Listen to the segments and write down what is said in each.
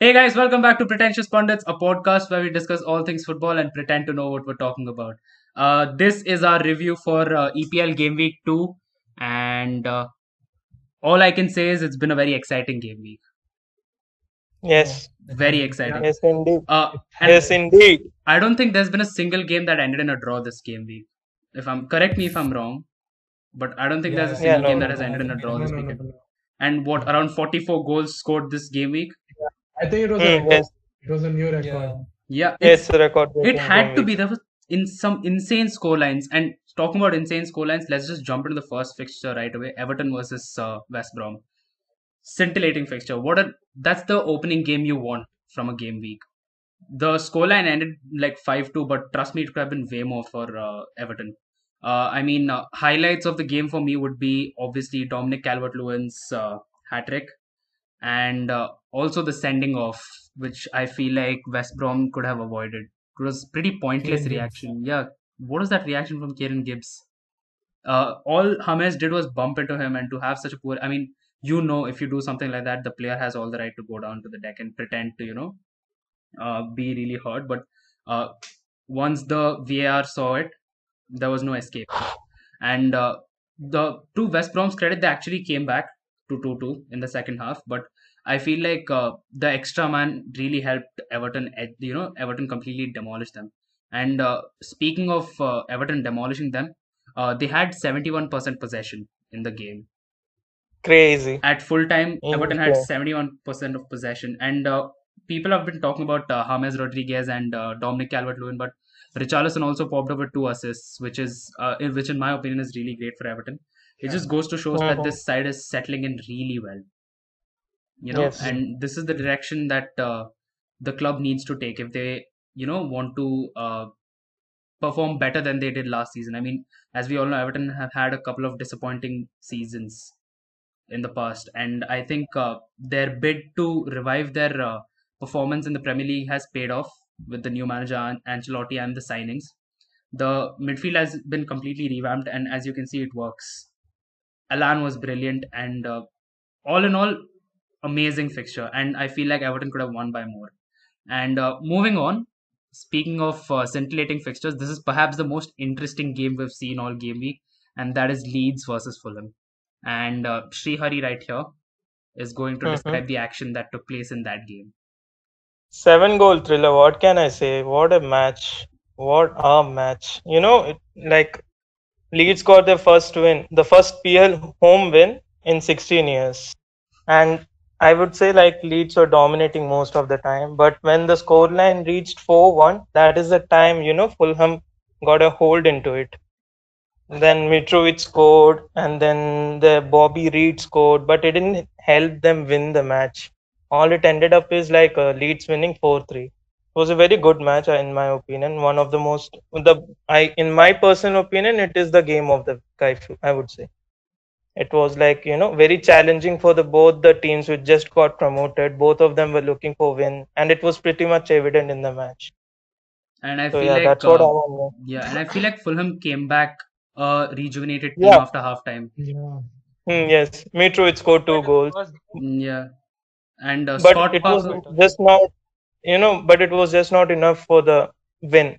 Hey guys, welcome back to Pretentious Pundits, a podcast where we discuss all things football and pretend to know what we're talking about. Uh, this is our review for uh, EPL Game Week 2, and uh, all I can say is it's been a very exciting game week. Yes, Very exciting. yes, indeed. Uh, Yes, indeed. I don't think there's been a single game that ended in a draw this game week. If I'm correct me if I'm wrong, but I don't think there's a single yeah, game no, that has ended in a draw no, this no, no, weekend. no. And what around 44 goals scored this game week? I think it was a Mm, record. yes, It was a new record. Yeah. Yeah, it's yes, record It had to be. There was in some insane scorelines. And talking about insane scorelines, let's just jump into the first fixture right away. Everton versus uh, West Brom. Scintillating fixture. What a that's the opening game you want from a game week. The scoreline ended like five two, but trust me, it could have been way more for uh, Everton. Uh, I mean, uh, highlights of the game for me would be obviously Dominic Calvert-Lewin's uh, hat trick, and uh, also the sending off, which I feel like West Brom could have avoided. It was pretty pointless Kieran Gibbs. reaction. Yeah, what was that reaction from Kieran Gibbs? Uh, all James did was bump into him, and to have such a poor. I mean, you know, if you do something like that, the player has all the right to go down to the deck and pretend to, you know, uh, be really hurt. But uh, once the VAR saw it, there was no escape. And uh, the to West Brom's credit, they actually came back to 2 2 in the second half. But I feel like uh, the extra man really helped Everton, you know, Everton completely demolished them. And uh, speaking of uh, Everton demolishing them, uh, they had 71% possession in the game. Crazy. At full time, Everton had Insane. 71% of possession. And uh, people have been talking about uh, James Rodriguez and uh, Dominic Calvert-Lewin, but Richarlison also popped up with two assists, which is uh, which in my opinion is really great for Everton. It Yeah. just goes to show that Mhm. this side is settling in really well, you know, Yes. and this is the direction that uh, the club needs to take if they, you know, want to uh, perform better than they did last season. I mean, as we all know, Everton have had a couple of disappointing seasons in the past, and I think uh, their bid to revive their uh, performance in the Premier League has paid off with the new manager An- Ancelotti and the signings. The midfield has been completely revamped, and as you can see, it works. Allan was brilliant, and uh, all in all, amazing fixture. And I feel like Everton could have won by more. And uh, moving on, speaking of uh, scintillating fixtures, this is perhaps the most interesting game we've seen all game week, and that is Leeds versus Fulham. And uh, Srihari right here is going to Mhm. describe the action that took place in that game. Seven goal thriller. What can I say? What a match. What a match. You know, it, like Leeds got their first win, the first PL home win in 16 years. And I would say like Leeds were dominating most of the time. But when the scoreline reached 4-1, that is the time, you know, Fulham got a hold into it. Then Mitrovic scored, and then the Bobby Reid scored, but it didn't help them win the match. All it ended up is like uh, Leeds winning 4-3. It was a very good match, uh, in my opinion. One of the most, the I, in my personal opinion, it is the game of the. I I would say it was like you know very challenging for the both the teams who just got promoted. Both of them were looking for win, and it was pretty much evident in the match. And I So feel yeah, like that's what I uh, want. yeah, and I feel like Fulham came back a rejuvenated team Yeah. after halftime. Yeah. Hmm, yes, Mitrovic scored two goals. Mm, Yeah, and uh, but Scott it was Parker. just not you know but it was just not enough for the win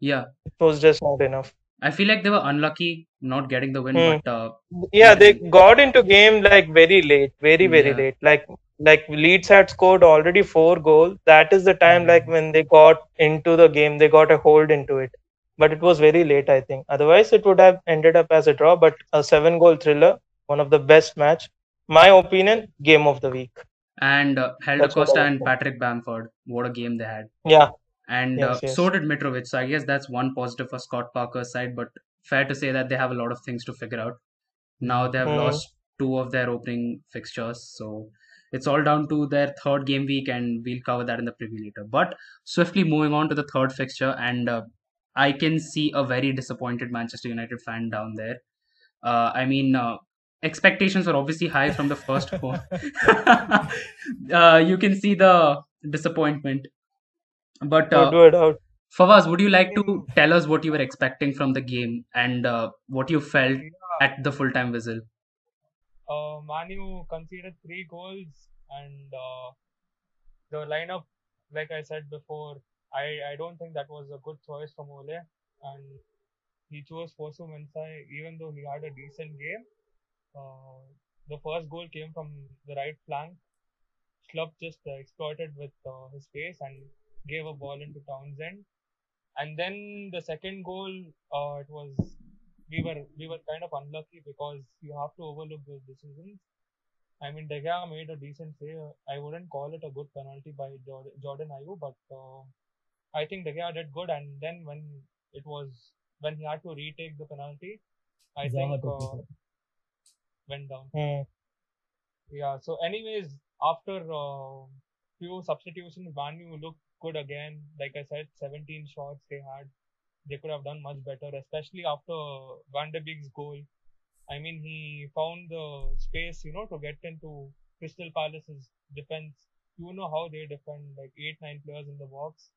Yeah, it was just not enough I feel like they were unlucky not getting the win, Hmm. but uh, yeah they got into game like very late very very Yeah. late like like leeds had scored already four goals that is the time like when they got into the game they got a hold into it but it was very late i think otherwise it would have ended up as a draw but a seven goal thriller one of the best match my opinion game of the week and uh, Helder That's what I Costa and. Patrick Bamford, what a game they had. yeah And Yes, uh, yes. so did Mitrovic. So I guess that's one positive for Scott Parker's side, but fair to say that they have a lot of things to figure out. Now they have Mhm. lost two of their opening fixtures, so it's all down to their third game week, and we'll cover that in the preview later. But swiftly moving on to the third fixture, and uh, I can see a very disappointed Manchester United fan down there. Uh, I mean, uh, expectations were obviously high from the first four. uh, you can see the disappointment. But uh, Fawaz, would you like to tell us what you were expecting from the game and uh, what you felt at the full time whistle? uh, Manu conceded three goals and uh, the lineup, like I said before, I, I don't think that was a good choice from Ole, and he chose Fosu Mensah even though he had a decent game. Uh, the first goal came from the right flank. Schlupp just uh, exploited with uh, his pace and gave a ball into Townsend. And then the second goal, uh, it was we were we were kind of unlucky because you have to overlook those decisions. I mean, De Gea made a decent save. I wouldn't call it a good penalty by Jordan, Jordan Ayew, but uh, I think De Gea did good. And then when it was when he had to retake the penalty, I Zaha think uh, went down. Hmm. Yeah. So, anyways, after uh, few substitutions, Manu looked good again. Like I said, 17 shots they had. They could have done much better, especially after Van der Beek's goal. I mean, he found the space, you know, to get into Crystal Palace's defense. You know how they defend, like eight, nine players in the box.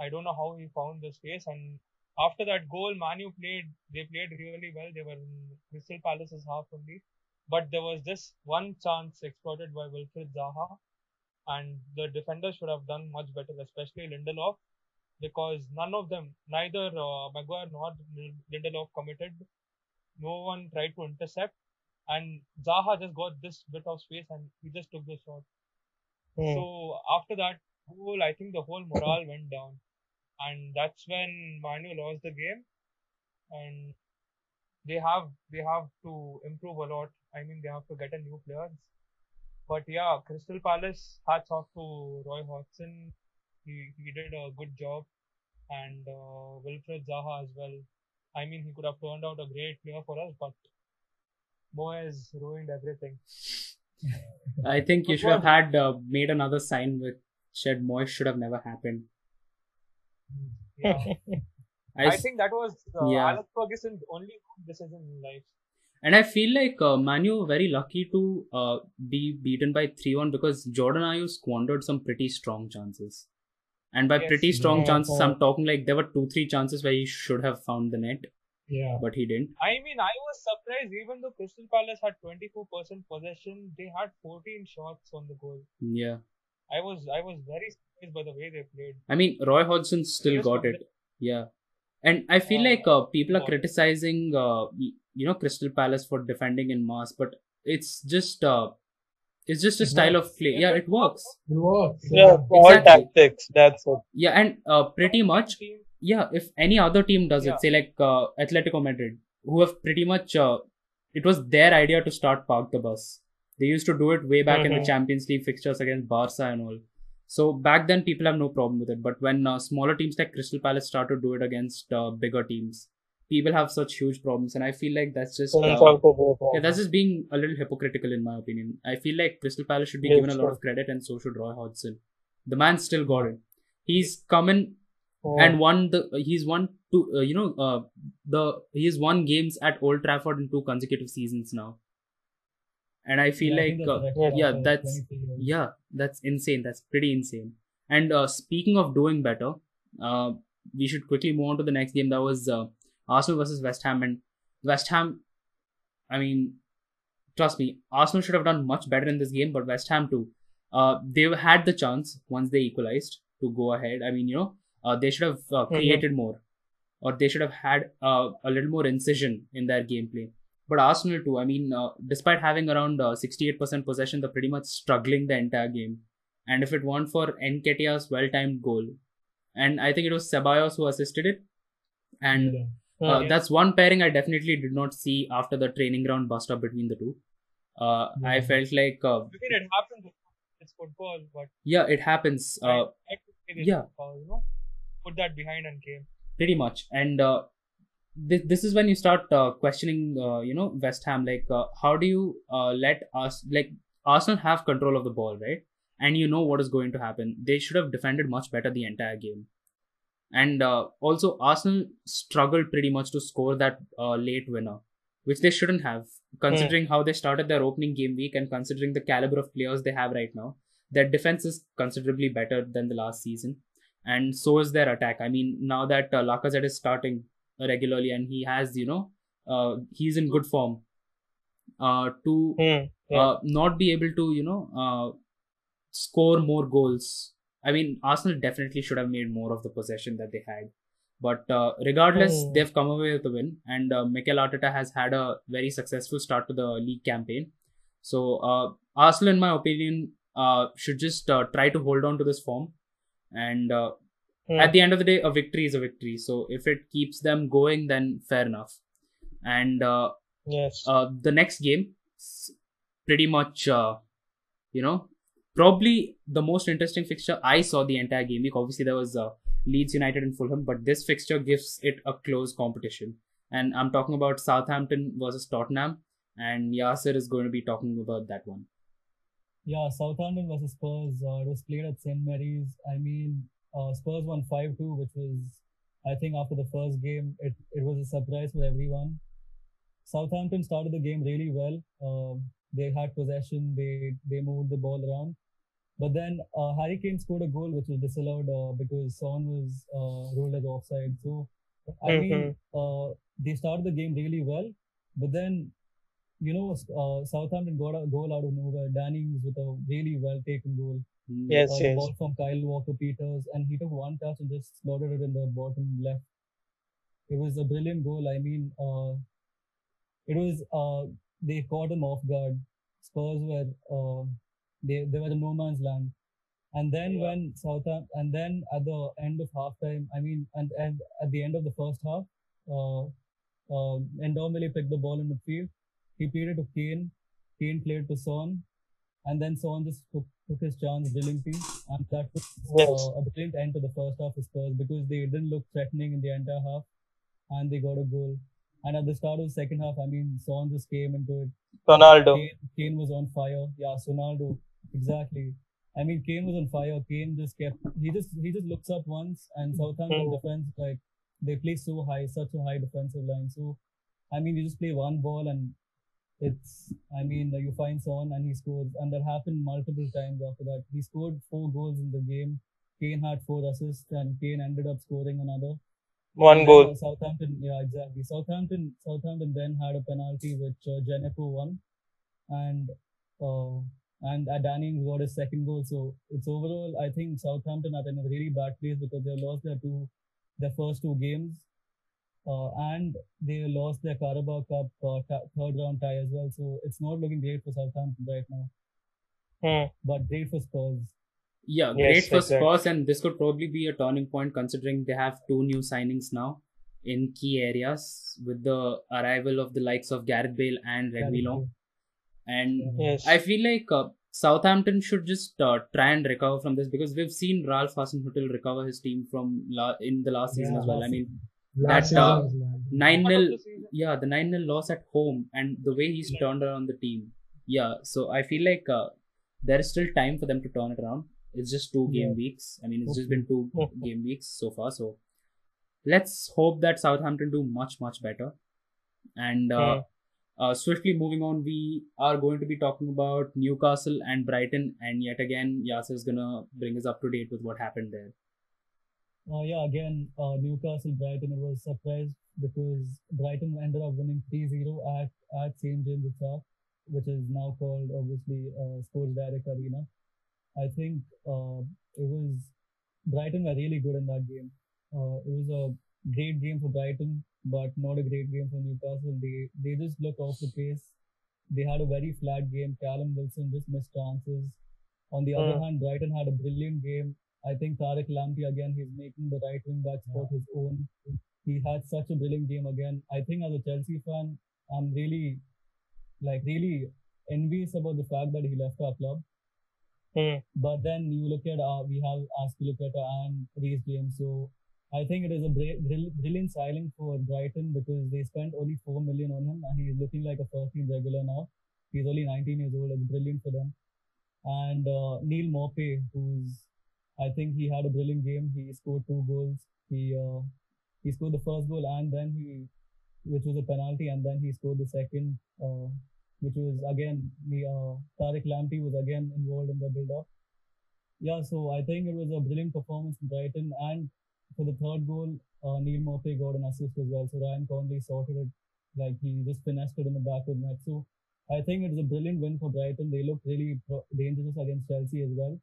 I don't know how he found the space. And after that goal, Manu played. They played really well. They were in Crystal Palace's half only but there was this one chance exploited by Wilfried Zaha, and the defenders should have done much better, especially Lindelof, because none of them, neither uh, Maguire nor Lindelof committed. No one tried to intercept, and Zaha just got this bit of space and he just took the shot. Hmm. So after that goal, I think the whole morale went down, and that's when Manu lost the game, and they have they have to improve a lot. I mean, they have to get a new players. But yeah, Crystal Palace hats off to Roy Hodgson. He he did a good job, and uh, Wilfried Zaha as well. I mean, he could have turned out a great player for us, but Moyes ruined everything. I think you should have had uh, made another sign which said Moyes should have never happened. Yeah. I, I think that was uh, Yeah. Alex Ferguson's only decision in life. And I feel like uh, Manu were very lucky to uh, be beaten by 3 1 because Jordan Ayew squandered some pretty strong chances. And by Yes. pretty strong Yeah, chances, I'm talking like there were two, three chances where he should have found the net, Yeah. but he didn't. I mean, I was surprised even though Crystal Palace had 24% possession, they had 14 shots on the goal. Yeah. I was I was very surprised by the way they played. I mean, Roy Hodgson still got but it. Yeah. And I feel Uh, like uh, people are criticizing, uh, y- you know, Crystal Palace for defending in mass, but it's just, uh, it's just a It style works. of play. Yeah, it works. It works. Yeah, all Exactly. tactics. That's it. Yeah, and uh, pretty much, yeah. If any other team does Yeah. it, say like uh, Atletico Madrid, who have pretty much, uh, it was their idea to start park the bus. They used to do it way back in the Mhm. Champions League fixtures against Barca and all. So back then, people have no problem with it. But when uh, smaller teams like Crystal Palace start to do it against uh, bigger teams, people have such huge problems, and I feel like that's just uh, out to be a yeah, that's just being a little hypocritical in my opinion. I feel like Crystal Palace should be Yeah, given a lot of credit, and so should Roy Hodgson. The man still got it. He's come in problem. and won the. He's won two. Uh, you know, uh, the he's won games at Old Trafford in two consecutive seasons now. And I feel Yeah, I like think uh, that's yeah, yeah, that's yeah, that's insane. That's pretty insane. And uh, speaking of doing better, uh, we should quickly move on to the next game. That was uh, Arsenal versus West Ham, and West Ham. I mean, trust me, Arsenal should have done much better in this game, but West Ham too. Uh, they had the chance once they equalized to go ahead. I mean, you know, uh, they should have uh, created more, or they should have had uh, a little more incision in their gameplay. But Arsenal too. I mean, uh, despite having around uh, 68% possession, they're pretty much struggling the entire game. And if it weren't for Nketiah's well-timed goal, and I think it was Ceballos who assisted it, and Yeah. Uh, Yes. that's one pairing I definitely did not see after the training ground bust up between the two. Uh, I felt like, uh, I mean, it happens. It's football, but yeah, it happens. I, Uh, I could say they yeah. should, uh, you know, put that behind and came. pretty much and uh, this, this is when you start uh, questioning uh, you know west ham like uh, how do you uh, let us like arsenal have control of the ball right and you know what is going to happen they should have defended much better the entire game and uh, also arsenal struggled pretty much to score that uh, late winner which they shouldn't have considering how they started their opening game week and considering the caliber of players they have right now their defense is considerably better than the last season and so is their attack. I mean, now that uh, Lacazette is starting regularly and he has, you know, uh, he's in good form. Uh, to Hmm, yeah. uh, not be able to, you know, uh, score more goals. I mean, Arsenal definitely should have made more of the possession that they had. But uh, regardless, Hmm. they've come away with a win, and uh, Mikel Arteta has had a very successful start to the league campaign. So uh, Arsenal, in my opinion, uh, should just uh, try to hold on to this form, and uh, Hmm. at the end of the day, a victory is a victory. So if it keeps them going, then fair enough. And uh, Yes. the next game, pretty much, uh, you know, probably the most interesting fixture I saw the entire game week. Obviously, there was uh, Leeds United and Fulham, but this fixture gives it a close competition. And I'm talking about Southampton versus Tottenham, and Yasser is going to be talking about that one. Yeah, Southampton versus Spurs. Uh, it was played at St. Mary's. I mean, uh, Spurs won 5 2, which was, I think, after the first game, it, it was a surprise for everyone. Southampton started the game really well. Um they had possession, they, they moved the ball around. But then uh, Harry Kane scored a goal, which was disallowed uh, because Son was uh, ruled as offside. So, I mean, uh, they started the game really well. But then you know, uh, Southampton got a goal out of nowhere. Danny Dannings with a really well taken goal. Mm, Yes, Uh, yes. ball from Kyle Walker Peters, and he took one touch and just slotted it in the bottom left. It was a brilliant goal. I mean, uh, it was uh, they caught him off guard. Spurs were uh, they they were in no man's land. And then Yeah. when Southampton, and then at the end of halftime, I mean, and, and at the end of the first half, uh, uh, Ndombele picked the ball in midfield. He played it to Kane. Kane played to Son. And then Son just took, took his chance brilliantly. And that was uh, a brilliant end to the first half of Spurs because they didn't look threatening in the entire half. And they got a goal. And at the start of the second half, I mean, Son just came into it. Ronaldo. Kane, Kane was on fire. Yeah, Ronaldo. Exactly. I mean, Kane was on fire. Kane just kept. He just he just looks up once, and Southampton Hmm. defense like they play so high, such a high defensive line. So, I mean, you just play one ball and it's. I mean, you find Son and he scores, and that happened multiple times after that. He scored four goals in the game. Kane had four assists, and Kane ended up scoring another. One And goal. uh, Southampton, yeah, exactly. Southampton, Southampton then had a penalty which uh, Djenepo won, and uh, and Danny got his second goal. So it's overall, I think Southampton are in a really bad place because they lost their two, their first two games, uh, and they lost their Carabao Cup uh, ta- third round tie as well. So it's not looking great for Southampton right now, Hmm. but great for Spurs. Yeah, Yes, great for exactly. Spurs, and this could probably be a turning point considering they have two new signings now in key areas with the arrival of the likes of Gareth Bale and Reguilon. And Yes. I feel like uh, Southampton should just uh, try and recover from this because we've seen Ralph Hasenhüttl recover his team from la- in the last season Yeah, as well. I mean, Last That, uh, season was mad. nine Part of nil, yeah, the nine nil loss at home, and the way he's Yeah. turned around the team. Yeah, so I feel like uh, there is still time for them to turn it around. It's just two game Yeah. weeks. I mean, it's just been two game weeks so far. So let's hope that Southampton do much much better. And uh, uh, swiftly moving on, we are going to be talking about Newcastle and Brighton, and yet again, Yasser is gonna bring us up to date with what happened there. Uh, yeah, again, uh, Newcastle Brighton. Was a surprise because Brighton ended up winning 3-0 at at St James's Park, which is now called obviously uh, Sports Direct Arena. I think uh, it was Brighton were really good in that game. Uh, it was a great game for Brighton, but not a great game for Newcastle. They they just looked off the pace. They had a very flat game. Callum Wilson just missed chances. On the other Hmm. hand, Brighton had a brilliant game. I think Tariq Lamptey again, he's making the right wing back spot his own. He had such a brilliant game again. I think as a Chelsea fan, I'm really, like, really envious about the fact that he left our club. Hmm. But then you look at uh, we have Azpilicueta and Reece James. So I think it is a brill- brilliant signing for Brighton because they spent only four million on him and he's looking like a first team regular now. He's only 19 years old. It's brilliant for them. And uh, Neal Maupay, who's I think he had a brilliant game. He scored two goals. He uh, he scored the first goal and then he, which was a penalty, and then he scored the second, uh, which was again the uh, Tariq Lamptey was again involved in the build-up. Yeah, so I think it was a brilliant performance from Brighton, and for the third goal, uh, Neal Maupay got an assist as well. So Aaron Connolly sorted it, like he just finessed it in the back of the net. So I think it's a brilliant win for Brighton. They look really dangerous against Chelsea as well.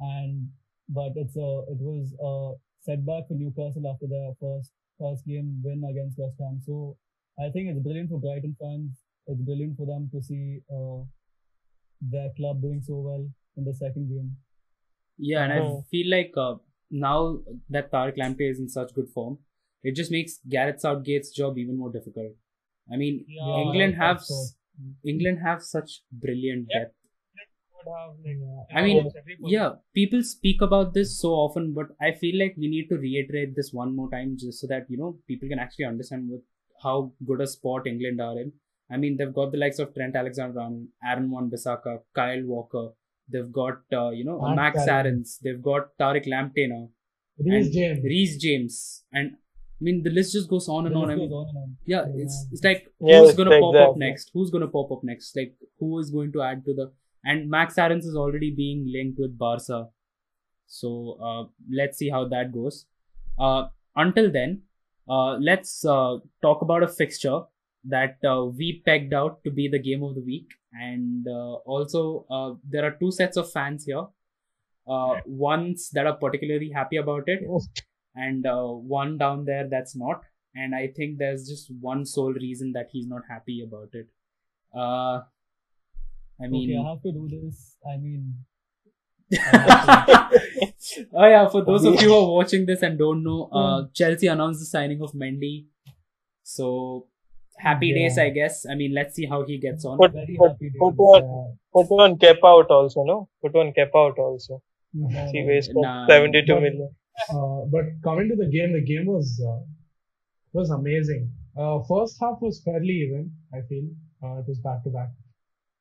And but it's a it was a setback for Newcastle after their first first game win against West Ham. So I think it's brilliant for Brighton fans. It's brilliant for them to see uh, their club doing so well in the second game. Yeah, and I Hmm. feel like uh, now that Tariq Lamptey is in such good form, it just makes Gareth Southgate's job even more difficult. I mean, Yeah, England I have so. England have such brilliant Yeah. depth. Have like, uh, I mean, almost every position. Yeah, people speak about this so often, but I feel like we need to reiterate this one more time just so that you know people can actually understand what, how good a sport England are in. I mean, they've got the likes of Trent Alexander-Arnold, Aaron Wan-Bissaka, Kyle Walker. They've got uh, you know Max Max Aarons. Aarons. They've got Tariq Lamptey now. Reece and James. Reece James, and I mean the list just goes on and on. I mean, on and on. yeah, Yeah. it's it's like Yes, who's gonna pop up next? Who's gonna pop up next? Like who is going to add to the and Max Aarons is already being linked with Barca, so uh, let's see how that goes. Uh, until then, uh, let's uh, talk about a fixture that uh, we pegged out to be the game of the week, and uh, also uh, there are two sets of fans here. Uh, ones that are particularly happy about it, and uh, one down there that's not. And I think there's just one sole reason that he's not happy about it. Uh, I mean, okay, I have to do this. I mean, oh yeah, for those of you who are watching this and don't know, uh, Chelsea announced the signing of Mendy. So happy days, I guess. I mean, let's see how he gets on. Put, very put, happy put days. one, put one cap out also, no? Put one cap out also. No, He no. wasted Nah. 72 But- million. Uh, but coming to the game, the game was uh, was amazing. Uh, first half was fairly even. I feel uh, it was back to back.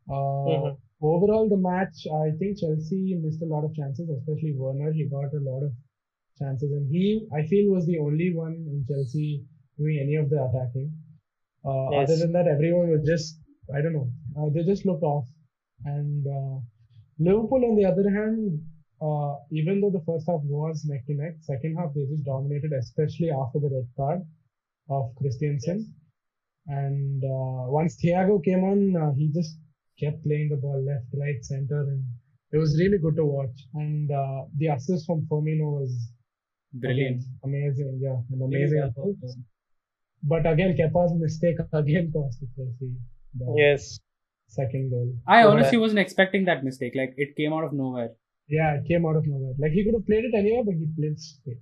Uh, Mhm. Overall, the match, I think Chelsea missed a lot of chances, especially Werner. He got a lot of chances, and he, I feel, was the only one in Chelsea doing any of the attacking. Uh, Yes. Other than that, everyone was just, I don't know, uh, they just looked off. And uh, Liverpool, on the other hand, uh, even though the first half was neck to neck, second half they just dominated, especially after the red card of Christensen. And uh, once Thiago came on, uh, he just kept playing the ball left, right, center, and it was really good to watch. And uh, the assist from Firmino was Brilliant. again, amazing, yeah, an Really amazing. Well assist. thought, But again, Kepa's mistake again cost Chelsea the Yes. second goal. I honestly that- wasn't expecting that mistake. Like it came out of nowhere, yeah, it came out of nowhere. Like he could have played it anywhere, but he played straight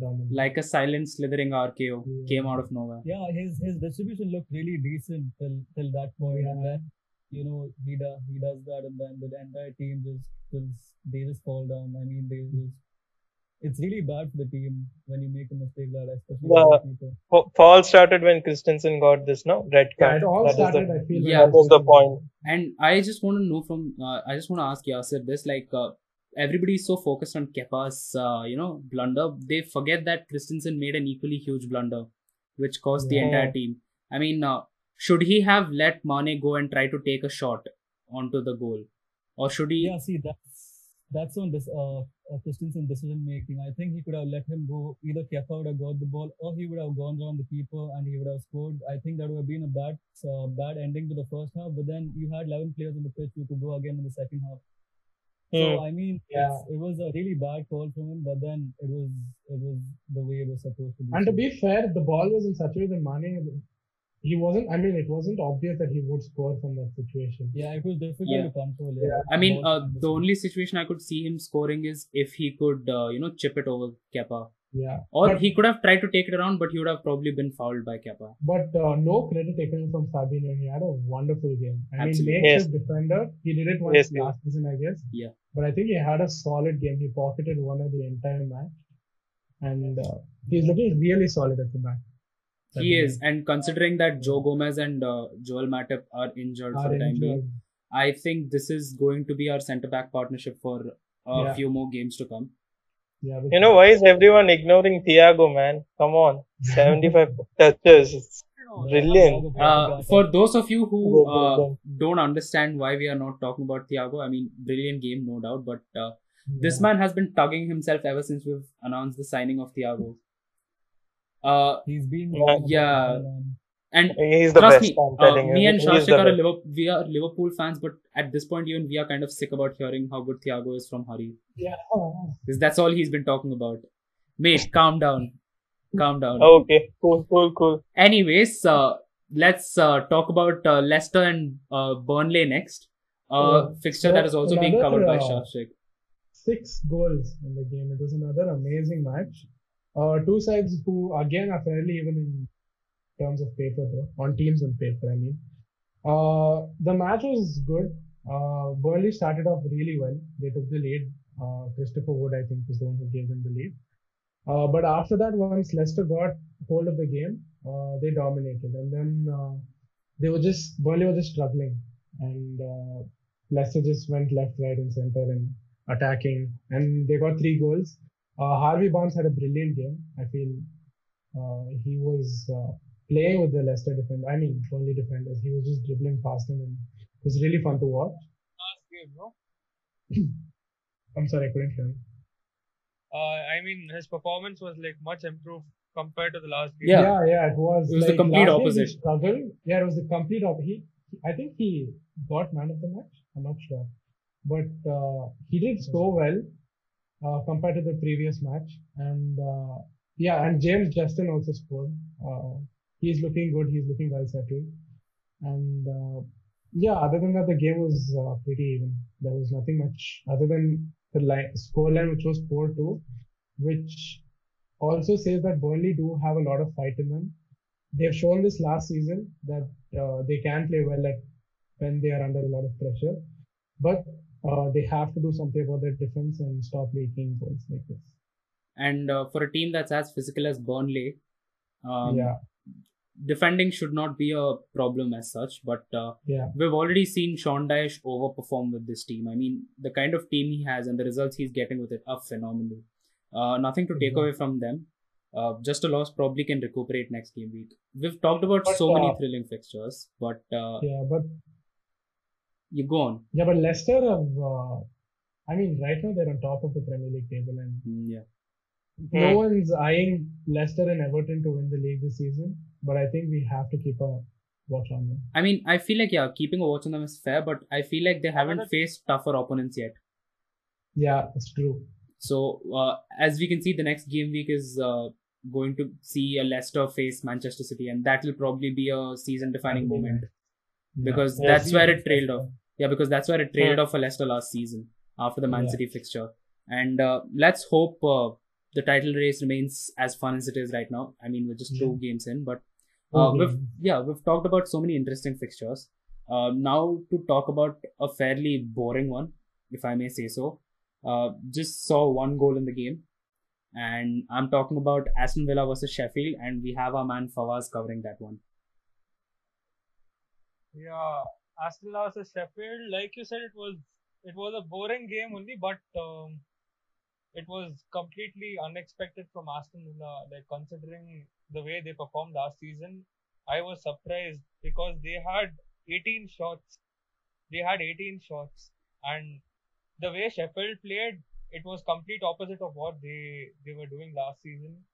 down. the- like a silent slithering RKO Yeah. came out of nowhere. Yeah, his his distribution looked really decent till till that point, and Yeah. then you know he does he does that, and then the entire team just just they just fall down. I mean, they just it's really bad for the team when you make a mistake like that, especially Yeah. with the Fall started when Christensen got this, no? Red Yeah, it all That is the- started. I feel. Yeah. That was the point. And I just want to know from, uh, I just want to ask Yasir this, like, uh, everybody is so focused on Kepa's, uh, you know, blunder. They forget that Christensen made an equally huge blunder, which cost the entire team. I mean, uh, should he have let Mane go and try to take a shot onto the goal? Or should he? Yeah, see that's that's on this uh, uh Christensen decision making. I think he could have let him go. Either Kepa would have got the ball, or he would have gone around the keeper and he would have scored. I think that would have been a bad uh, bad ending to the first half. But then you had 11 players on the pitch. You could go again in the second half. So Hmm. I mean, Yeah. it was a really bad call from him. But then it was it was the way it was supposed to be. And to be fair, the ball was in such a way that Mane, he wasn't. I mean, it wasn't obvious that he would score from that situation. yeah, it was difficult Yeah. to control. Yeah, Yeah. I mean, uh, the only situation I could see him scoring is if he could, uh, you know, chip it over Kepa. Yeah. Or But- he could have tried to take it around, but he would have probably been fouled by Kepa. But uh, no credit taken from Fabinho. He had a wonderful game. I Absolutely. mean, makeshift defender. He did it once Yes, yes. last season, I guess. Yeah. But I think he had a solid game. He pocketed one of the entire match, and uh, he's looking really solid at the back. He is, and considering that Joe Gomez and uh, Joel Matip are injured Are for the time being. I think this is going to be our centre back partnership for a Yeah. few more games to come. Yeah, You know, why is everyone ignoring Thiago, man? Come on. 75 touches. Brilliant. Uh, for those of you who Go, go, uh, don't understand why we are not talking about Thiago, I mean, brilliant game, no doubt, but uh, this man has been tugging himself ever since we've announced the signing of Thiago. Uh, He's been Yeah. Yeah. And He's the trust best. me, I'm uh, me and He's Shashik are. Liverpool, we are Liverpool fans, but at this point, even we are kind of sick about hearing how good Thiago is from Hari. Yeah. Because that's all he's been talking about. Mate, calm down. Calm down. Okay, cool, cool, cool. Anyways, uh, let's uh, talk about uh, Leicester and uh, Burnley next. Uh, Yeah. fixture that is also being covered by uh, Shashik. Six goals in the game. It was another amazing match. Uh, two sides who again are fairly even in terms of paper though, on teams on paper. I mean, uh, the match was good. Uh, Burnley started off really well. They took the lead. Uh, Christopher Wood, I think, was the one who gave them the lead. Uh, but after that, once Leicester got hold of the game, uh, they dominated, and then uh, they were just Burnley were just struggling, and uh, Leicester just went left, right, and center and attacking, and they got three goals. Uh, Harvey Barnes had a brilliant game. I feel uh, he was uh, playing with the Leicester defender. I mean, Burnley defenders. He was just dribbling past them, and it was really fun to watch. Last game, no? I'm sorry, I couldn't hear you. Uh, I mean, his performance was like much improved compared to the last game. Yeah. yeah, yeah, it was. It was the like, complete last opposite. struggled. Yeah, it was the complete opposite. I think he got man of the match. I'm not sure, but uh, he did so well uh, compared to the previous match. And uh, yeah, and James Justin also scored. Uh, he's looking good. He's looking well settled. And uh, yeah, other than that, the game was uh, pretty even. There was nothing much other than the line, scoreline, which was 4-2, which also says that Burnley do have a lot of fight in them. They've shown this last season that uh, they can play well at when they are under a lot of pressure, but uh, they have to do something about their defense and stop making goals like this. And uh, for a team that's as physical as Burnley, um, yeah, defending should not be a problem as such. But uh, yeah, we've already seen Sean Dyche overperform with this team. I mean, the kind of team he has and the results he's getting with it are phenomenal. Uh, nothing to take Mhm. away from them. Uh, just a loss probably can recuperate next game week. We've talked about But, so many uh, thrilling fixtures, but uh, yeah, but you go on. yeah, but Leicester have. Uh, I mean, right now they're on top of the Premier League table, and Mm, yeah. no Hmm. one's eyeing Leicester and Everton to win the league this season. But I think we have to keep a watch on them. I mean, I feel like yeah, keeping a watch on them is fair, but I feel like they haven't Another- faced tougher opponents yet. Yeah, it's true. So uh, as we can see, the next game week is uh, going to see a Leicester face Manchester City, and that will probably be a season-defining moment Yeah. Because Yes. that's where it trailed off. Yeah, because that's where it trailed off for Leicester last season after the Man Yeah. City fixture. And uh, let's hope uh, the title race remains as fun as it is right now. I mean, we're just two games in, but uh, Two we've yeah we've talked about so many interesting fixtures. Uh, now to talk about a fairly boring one, if I may say so. Uh, just saw one goal in the game, and I'm talking about Aston Villa versus Sheffield, and we have our man Fawaz covering that one. Yeah, Aston versus Sheffield. Like you said, it was it was a boring game only, but um, it was completely unexpected from Aston Villa. Like considering the way they performed last season, I was surprised because they had 18 shots. They had 18 shots, and the way Sheffield played, it was complete opposite of what they they were doing last season.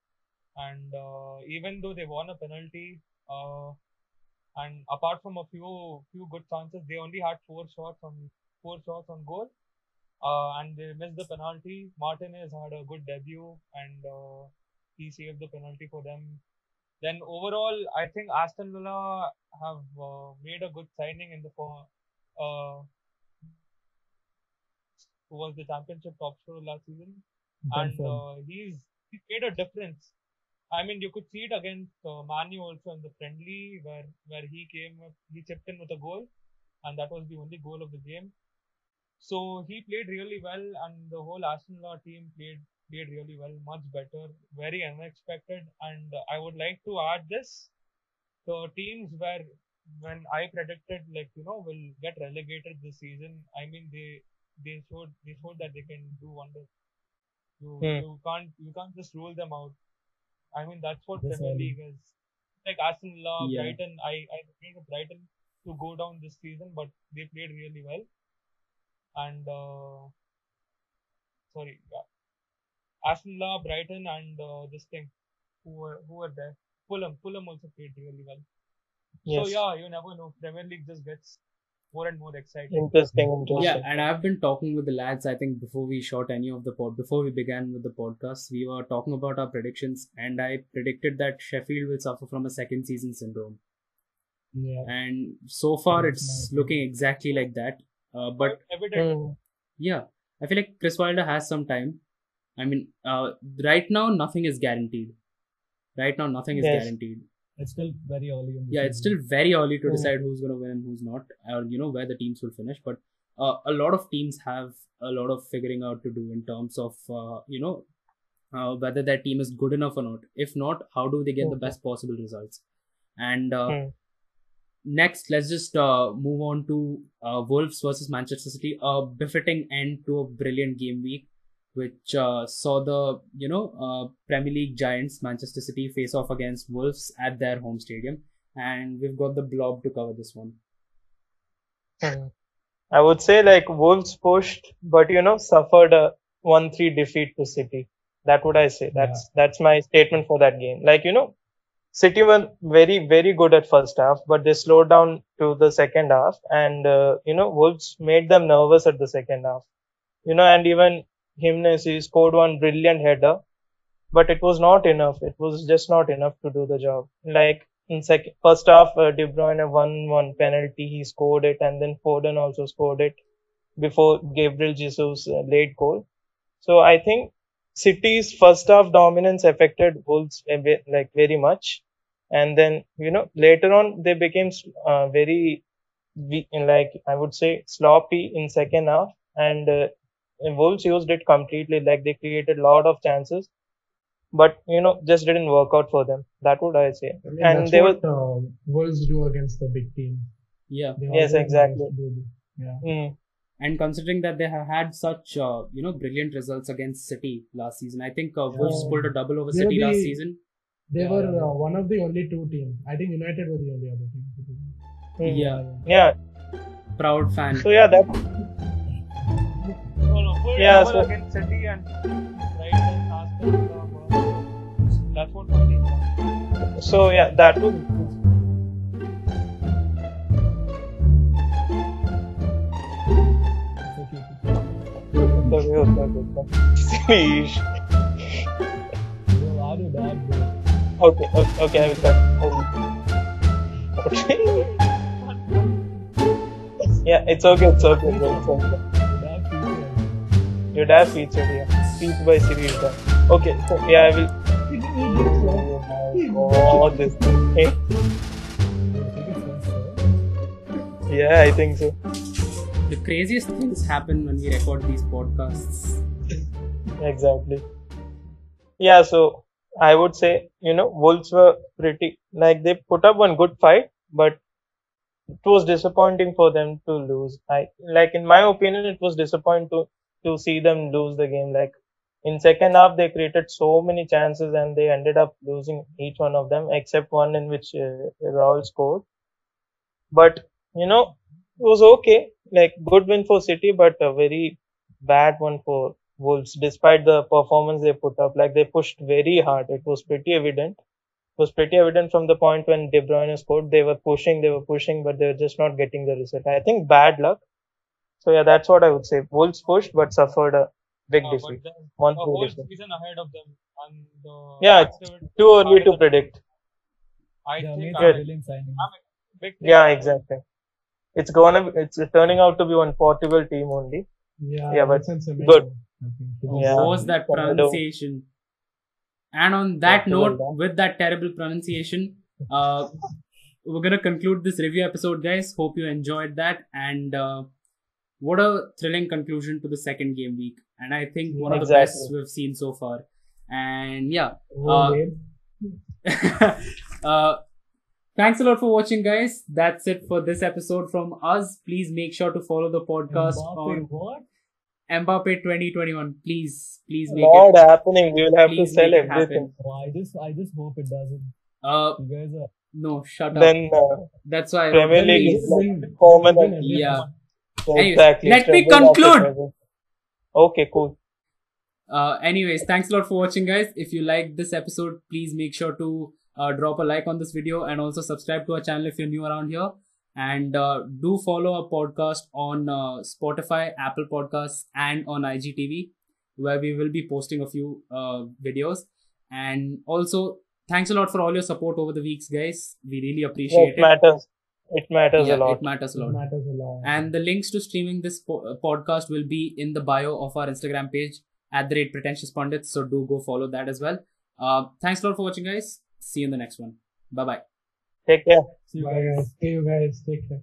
And uh, even though they won a penalty, uh, and apart from a few few good chances, they only had four shots on four shots on goal, uh, and they missed the penalty. Martinez had a good debut, and uh, he saved the penalty for them. Then overall, I think Aston Villa have uh, made a good signing in the for uh, who was the championship top scorer last season, and uh, he's he made a difference. I mean, you could see it against uh, Manu also in the friendly where where he came, up- he chipped in with a goal, and that was the only goal of the game. So he played really well, and the whole Arsenal team played played really well, much better, very unexpected. And uh, I would like to add this: the teams where when I predicted like you know will get relegated this season, I mean they they showed they showed that they can do wonders. You Hmm. you can't you can't just rule them out. I mean that's what Yes, Premier League is. Like Aston Villa, Yeah. Brighton. I I predicted Brighton to go down this season, but they played really well. And uh, sorry, yeah. Aston Villa, Brighton, and uh, this thing, who were who were there? Fulham. Fulham also played really well. Yes. So yeah, you never know. Premier League just gets more and more exciting. Interesting, interesting. Yeah, and I've been talking with the lads. I think before we shot any of the pod, before we began with the podcast, we were talking about our predictions, and I predicted that Sheffield will suffer from a second season syndrome. Yeah. And so far, That's it's nice. looking exactly like that. Uh, but evident. Mm. yeah, I feel like Chris Wilder has some time. I mean, uh, right now nothing is guaranteed. Right now, nothing is Yes. guaranteed. It's still very early in the Yeah, it's still very early to Mm. decide who's going to win and who's not, or you know where the teams will finish. But uh, a lot of teams have a lot of figuring out to do in terms of uh, you know uh, whether their team is good enough or not. If not, how do they get the Mhm. best possible results? And uh, Mm. next, let's just uh, move on to uh, Wolves versus Manchester City, a befitting end to a brilliant game week, which uh, saw the you know uh, Premier League giants Manchester City face off against Wolves at their home stadium, and we've got the blob to cover this one. Hmm. I would say like Wolves pushed, but you know, suffered a 1-3 defeat to City. That would I say. That's that's my statement for that game. Like, you know, City were very, very good at first half, but they slowed down to the second half and uh, you know, Wolves made them nervous at the second half. You know, and even Jimenez, he scored one brilliant header, but it was not enough. It was just not enough to do the job. Like in second first half, uh, De Bruyne won one penalty. He scored it, and then Foden also scored it before Gabriel Jesus uh, late goal. So I think City's first half dominance affected Wolves bit, like very much, and then you know later on they became uh, very like I would say sloppy in second half, and uh, Wolves used it completely. Like they created a lot of chances, but you know just didn't work out for them. That would I say. I mean, And they what uh, Wolves do against the big team. Yeah, Yes, exactly. manage to do this. Yeah. Mm, and considering that they have had such uh, you know brilliant results against City last season, I think uh, Wolves Yeah. pulled a double over They City were last season. They Yeah, were yeah, yeah. uh, one of the only two teams. I think United were the only other team. to do that. mm. Yeah, Yeah. proud fan. So yeah, that No, no, full Yeah, so- against City and Brighton, Aston Villa. That's what my team so yeah that would okay. the way of that. Sheesh. Bro, I do that, bro. Okay, okay, okay, I will cut. Okay. yeah, it's okay, it's okay, bro, it's okay. Your dad featured here. Speech by is done. Okay, so yeah, I will. Oh, this. Hey, Bro, take it yeah, I think so. The craziest things happen when we record these podcasts. Exactly. Yeah, so I would say, you know, Wolves were pretty, like, they put up one good fight, but it was disappointing for them to lose. I, like, in my opinion, it was disappointing to, to see them lose the game. Like, in second half, they created so many chances and they ended up losing each one of them, except one in which uh, Raul scored. But, you know, it was okay. Like, good win for City, but a very bad one for Wolves, despite the performance they put up. Like they pushed very hard. It was pretty evident. It was pretty evident from the point when De Bruyne scored. They were pushing, they were pushing, but they were just not getting the result. I think bad luck. So yeah, that's what I would say. Wolves pushed but suffered a big Uh, defeat. then One a big whole defeat. season ahead of them, and the Yeah, it's Too early to predict. I They have made think Yeah. I'm. I'm a big thing. Yeah, exactly. It's gonna, be, it's turning out to be one portable team only. Yeah, Yeah, but Vincent Semedo, good. I think. Yeah. what was that pronunciation? And on that Yeah, note, well with that terrible pronunciation, uh, we're gonna conclude this review episode, guys. Hope you enjoyed that, and uh, what a thrilling conclusion to the second game week. And I think one of the best we've seen so far. And yeah, Well Uh, uh, thanks a lot for watching, guys. That's it for this episode from us. Please make sure to follow the podcast Mbappe, on what? Mbappe 2021. Please, please make Not it. happening. We will have to sell make it happen. everything. Oh, I just, I just hope it doesn't. Uh, You guys are. no, shut up. Then uh, That's why. Premier League please. is like common. Win Yeah. Anyways, Exactly. let me conclude. Okay, cool. Uh, anyways, thanks a lot for watching, guys. If you liked this episode, please make sure to uh, drop a like on this video and also subscribe to our channel if you're new around here. And uh, do follow our podcast on uh, Spotify, Apple Podcasts, and on IGTV, where we will be posting a few uh, videos. And also, thanks a lot for all your support over the weeks, guys. We really appreciate It it. matters. It matters Yeah, a lot. It matters a It lot. matters a lot. And the links to streaming this po- uh, podcast will be in the bio of our Instagram page at the rate pretentious pundits. So do go follow that as well. Uh, thanks a lot for watching, guys. See you in the next one. Bye bye. Take care. See you Bye guys. guys. See you guys. Take care.